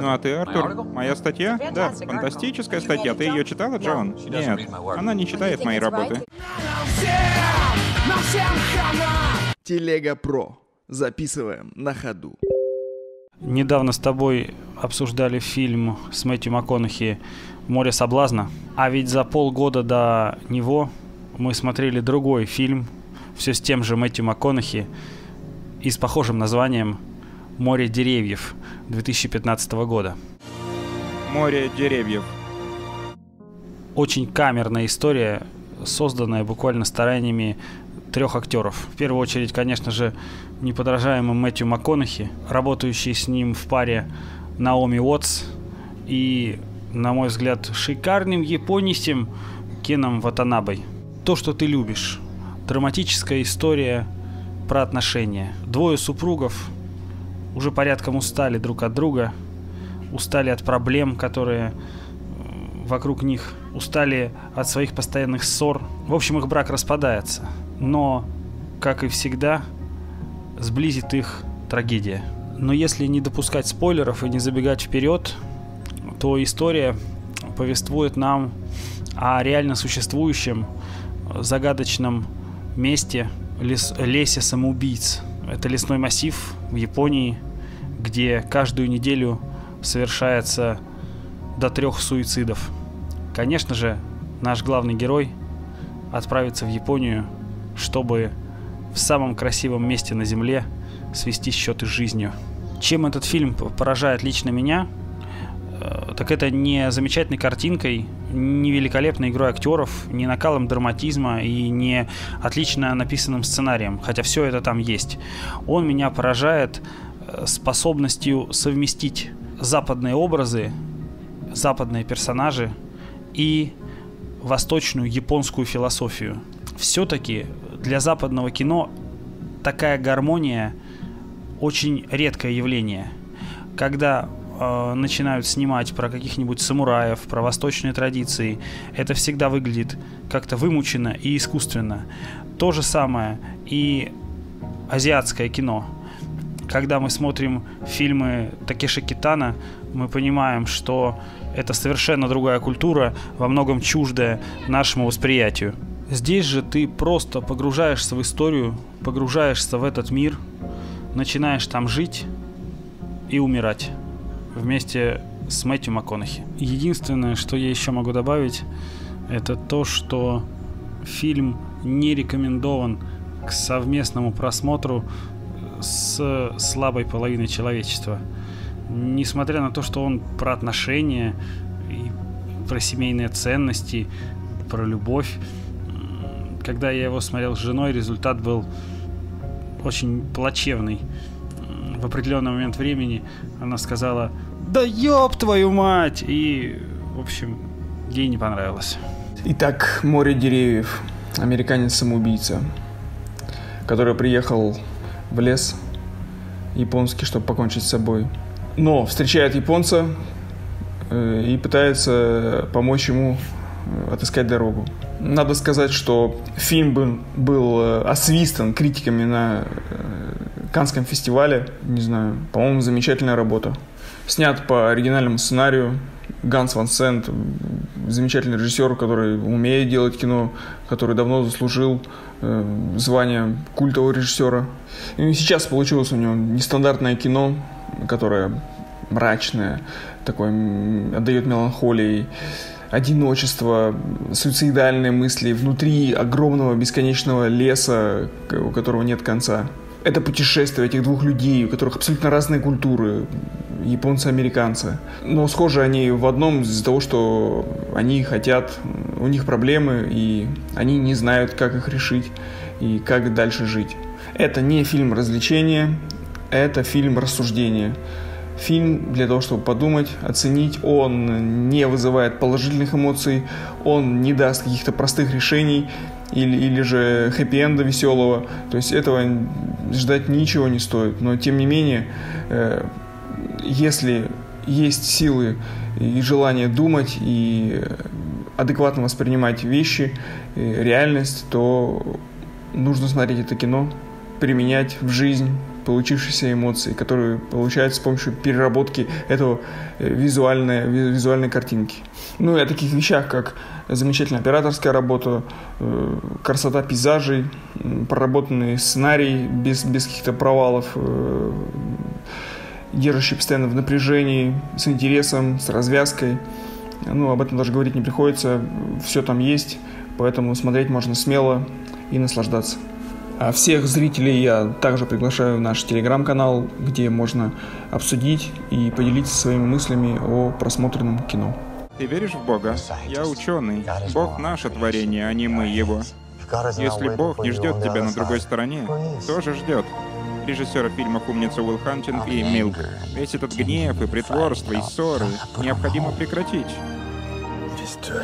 Ну а ты, Артур? Моя статья? Да, фантастическая статья. Ты ее читала, Джон? Нет, она не читает мои работы. Телега Про. Записываем на ходу. Недавно с тобой обсуждали фильм с Мэтью МакКонахи «Море соблазна». А ведь за полгода до него мы смотрели другой фильм, все с тем же Мэтью МакКонахи и с похожим названием «Море деревьев» 2015 года. Море деревьев. Очень камерная история, созданная буквально стараниями трех актеров. В первую очередь, конечно же, неподражаемым Мэтью МакКонахи, работающий с ним в паре Наоми Уотс и, на мой взгляд, шикарным японисем Кеном Ватанабой. То, что ты любишь. Драматическая история про отношения. Двое супругов уже порядком устали друг от друга, устали от проблем, которые вокруг них, устали от своих постоянных ссор. В общем, их брак распадается. Но, как и всегда, сблизит их трагедия. Но если не допускать спойлеров и не забегать вперед, то история повествует нам о реально существующем загадочном месте лес, лесе самоубийц. Это лесной массив в Японии, где каждую неделю совершается до трех суицидов. Конечно же, наш главный герой отправится в Японию, чтобы в самом красивом месте на Земле свести счеты с жизнью. Чем этот фильм поражает лично меня, так это не замечательной картинкой, не великолепной игрой актеров, не накалом драматизма и не отлично написанным сценарием, хотя все это там есть. Он меня поражает э, способностью совместить западные образы, западные персонажи и восточную японскую философию. Все-таки для западного кино такая гармония очень редкое явление. Когда э, начинают снимать про каких-нибудь самураев, про восточные традиции, это всегда выглядит как-то вымученно и искусственно. То же самое и азиатское кино. Когда мы смотрим фильмы Такеши Китана, мы понимаем, что это совершенно другая культура, во многом чуждая нашему восприятию. Здесь же ты просто погружаешься в историю, погружаешься в этот мир, начинаешь там жить и умирать вместе с Мэтью МакКонахи. Единственное, что я еще могу добавить, это то, что фильм не рекомендован к совместному просмотру с слабой половиной человечества. Несмотря на то, что он про отношения, и про семейные ценности, про любовь, когда я его смотрел с женой, результат был очень плачевный. В определенный момент времени она сказала «Да ёб твою мать!» И, в общем, ей не понравилось. Итак, «Море деревьев». Американец-самоубийца, который приехал в лес японский, чтобы покончить с собой. Но встречает японца э, и пытается помочь ему э, отыскать дорогу. Надо сказать, что фильм был, был э, освистан критиками на Канском фестивале. Не знаю, по-моему, замечательная работа. Снят по оригинальному сценарию. Ганс Ван Сент, замечательный режиссер, который умеет делать кино, который давно заслужил э, звание культового режиссера. И сейчас получилось у него нестандартное кино, которое мрачное, такое отдает меланхолией одиночество, суицидальные мысли внутри огромного бесконечного леса, у которого нет конца. Это путешествие этих двух людей, у которых абсолютно разные культуры, японцы, американцы. Но схожи они в одном из-за того, что они хотят, у них проблемы, и они не знают, как их решить и как дальше жить. Это не фильм развлечения, это фильм рассуждения. Фильм для того, чтобы подумать, оценить, он не вызывает положительных эмоций, он не даст каких-то простых решений или, или же хэппи-энда веселого. То есть этого ждать ничего не стоит. Но тем не менее, э, если есть силы и желание думать и адекватно воспринимать вещи, реальность, то нужно смотреть это кино, применять в жизнь получившиеся эмоции, которые получаются с помощью переработки этого э, визуальной, визуальной картинки. Ну и о таких вещах, как замечательная операторская работа, э, красота пейзажей, проработанный сценарий без, без каких-то провалов, э, держащий постоянно в напряжении, с интересом, с развязкой. Ну, об этом даже говорить не приходится, все там есть, поэтому смотреть можно смело и наслаждаться. А всех зрителей я также приглашаю в наш телеграм-канал, где можно обсудить и поделиться своими мыслями о просмотренном кино. Ты веришь в Бога? Я ученый. Бог наше творение, а не мы его. Если Бог не ждет тебя на другой стороне, кто же ждет? Режиссера фильмов «Умница» Уилл Хантинг и «Милк». Весь этот гнев и притворство и ссоры необходимо прекратить.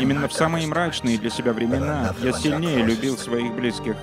Именно в самые мрачные для себя времена я сильнее любил своих близких.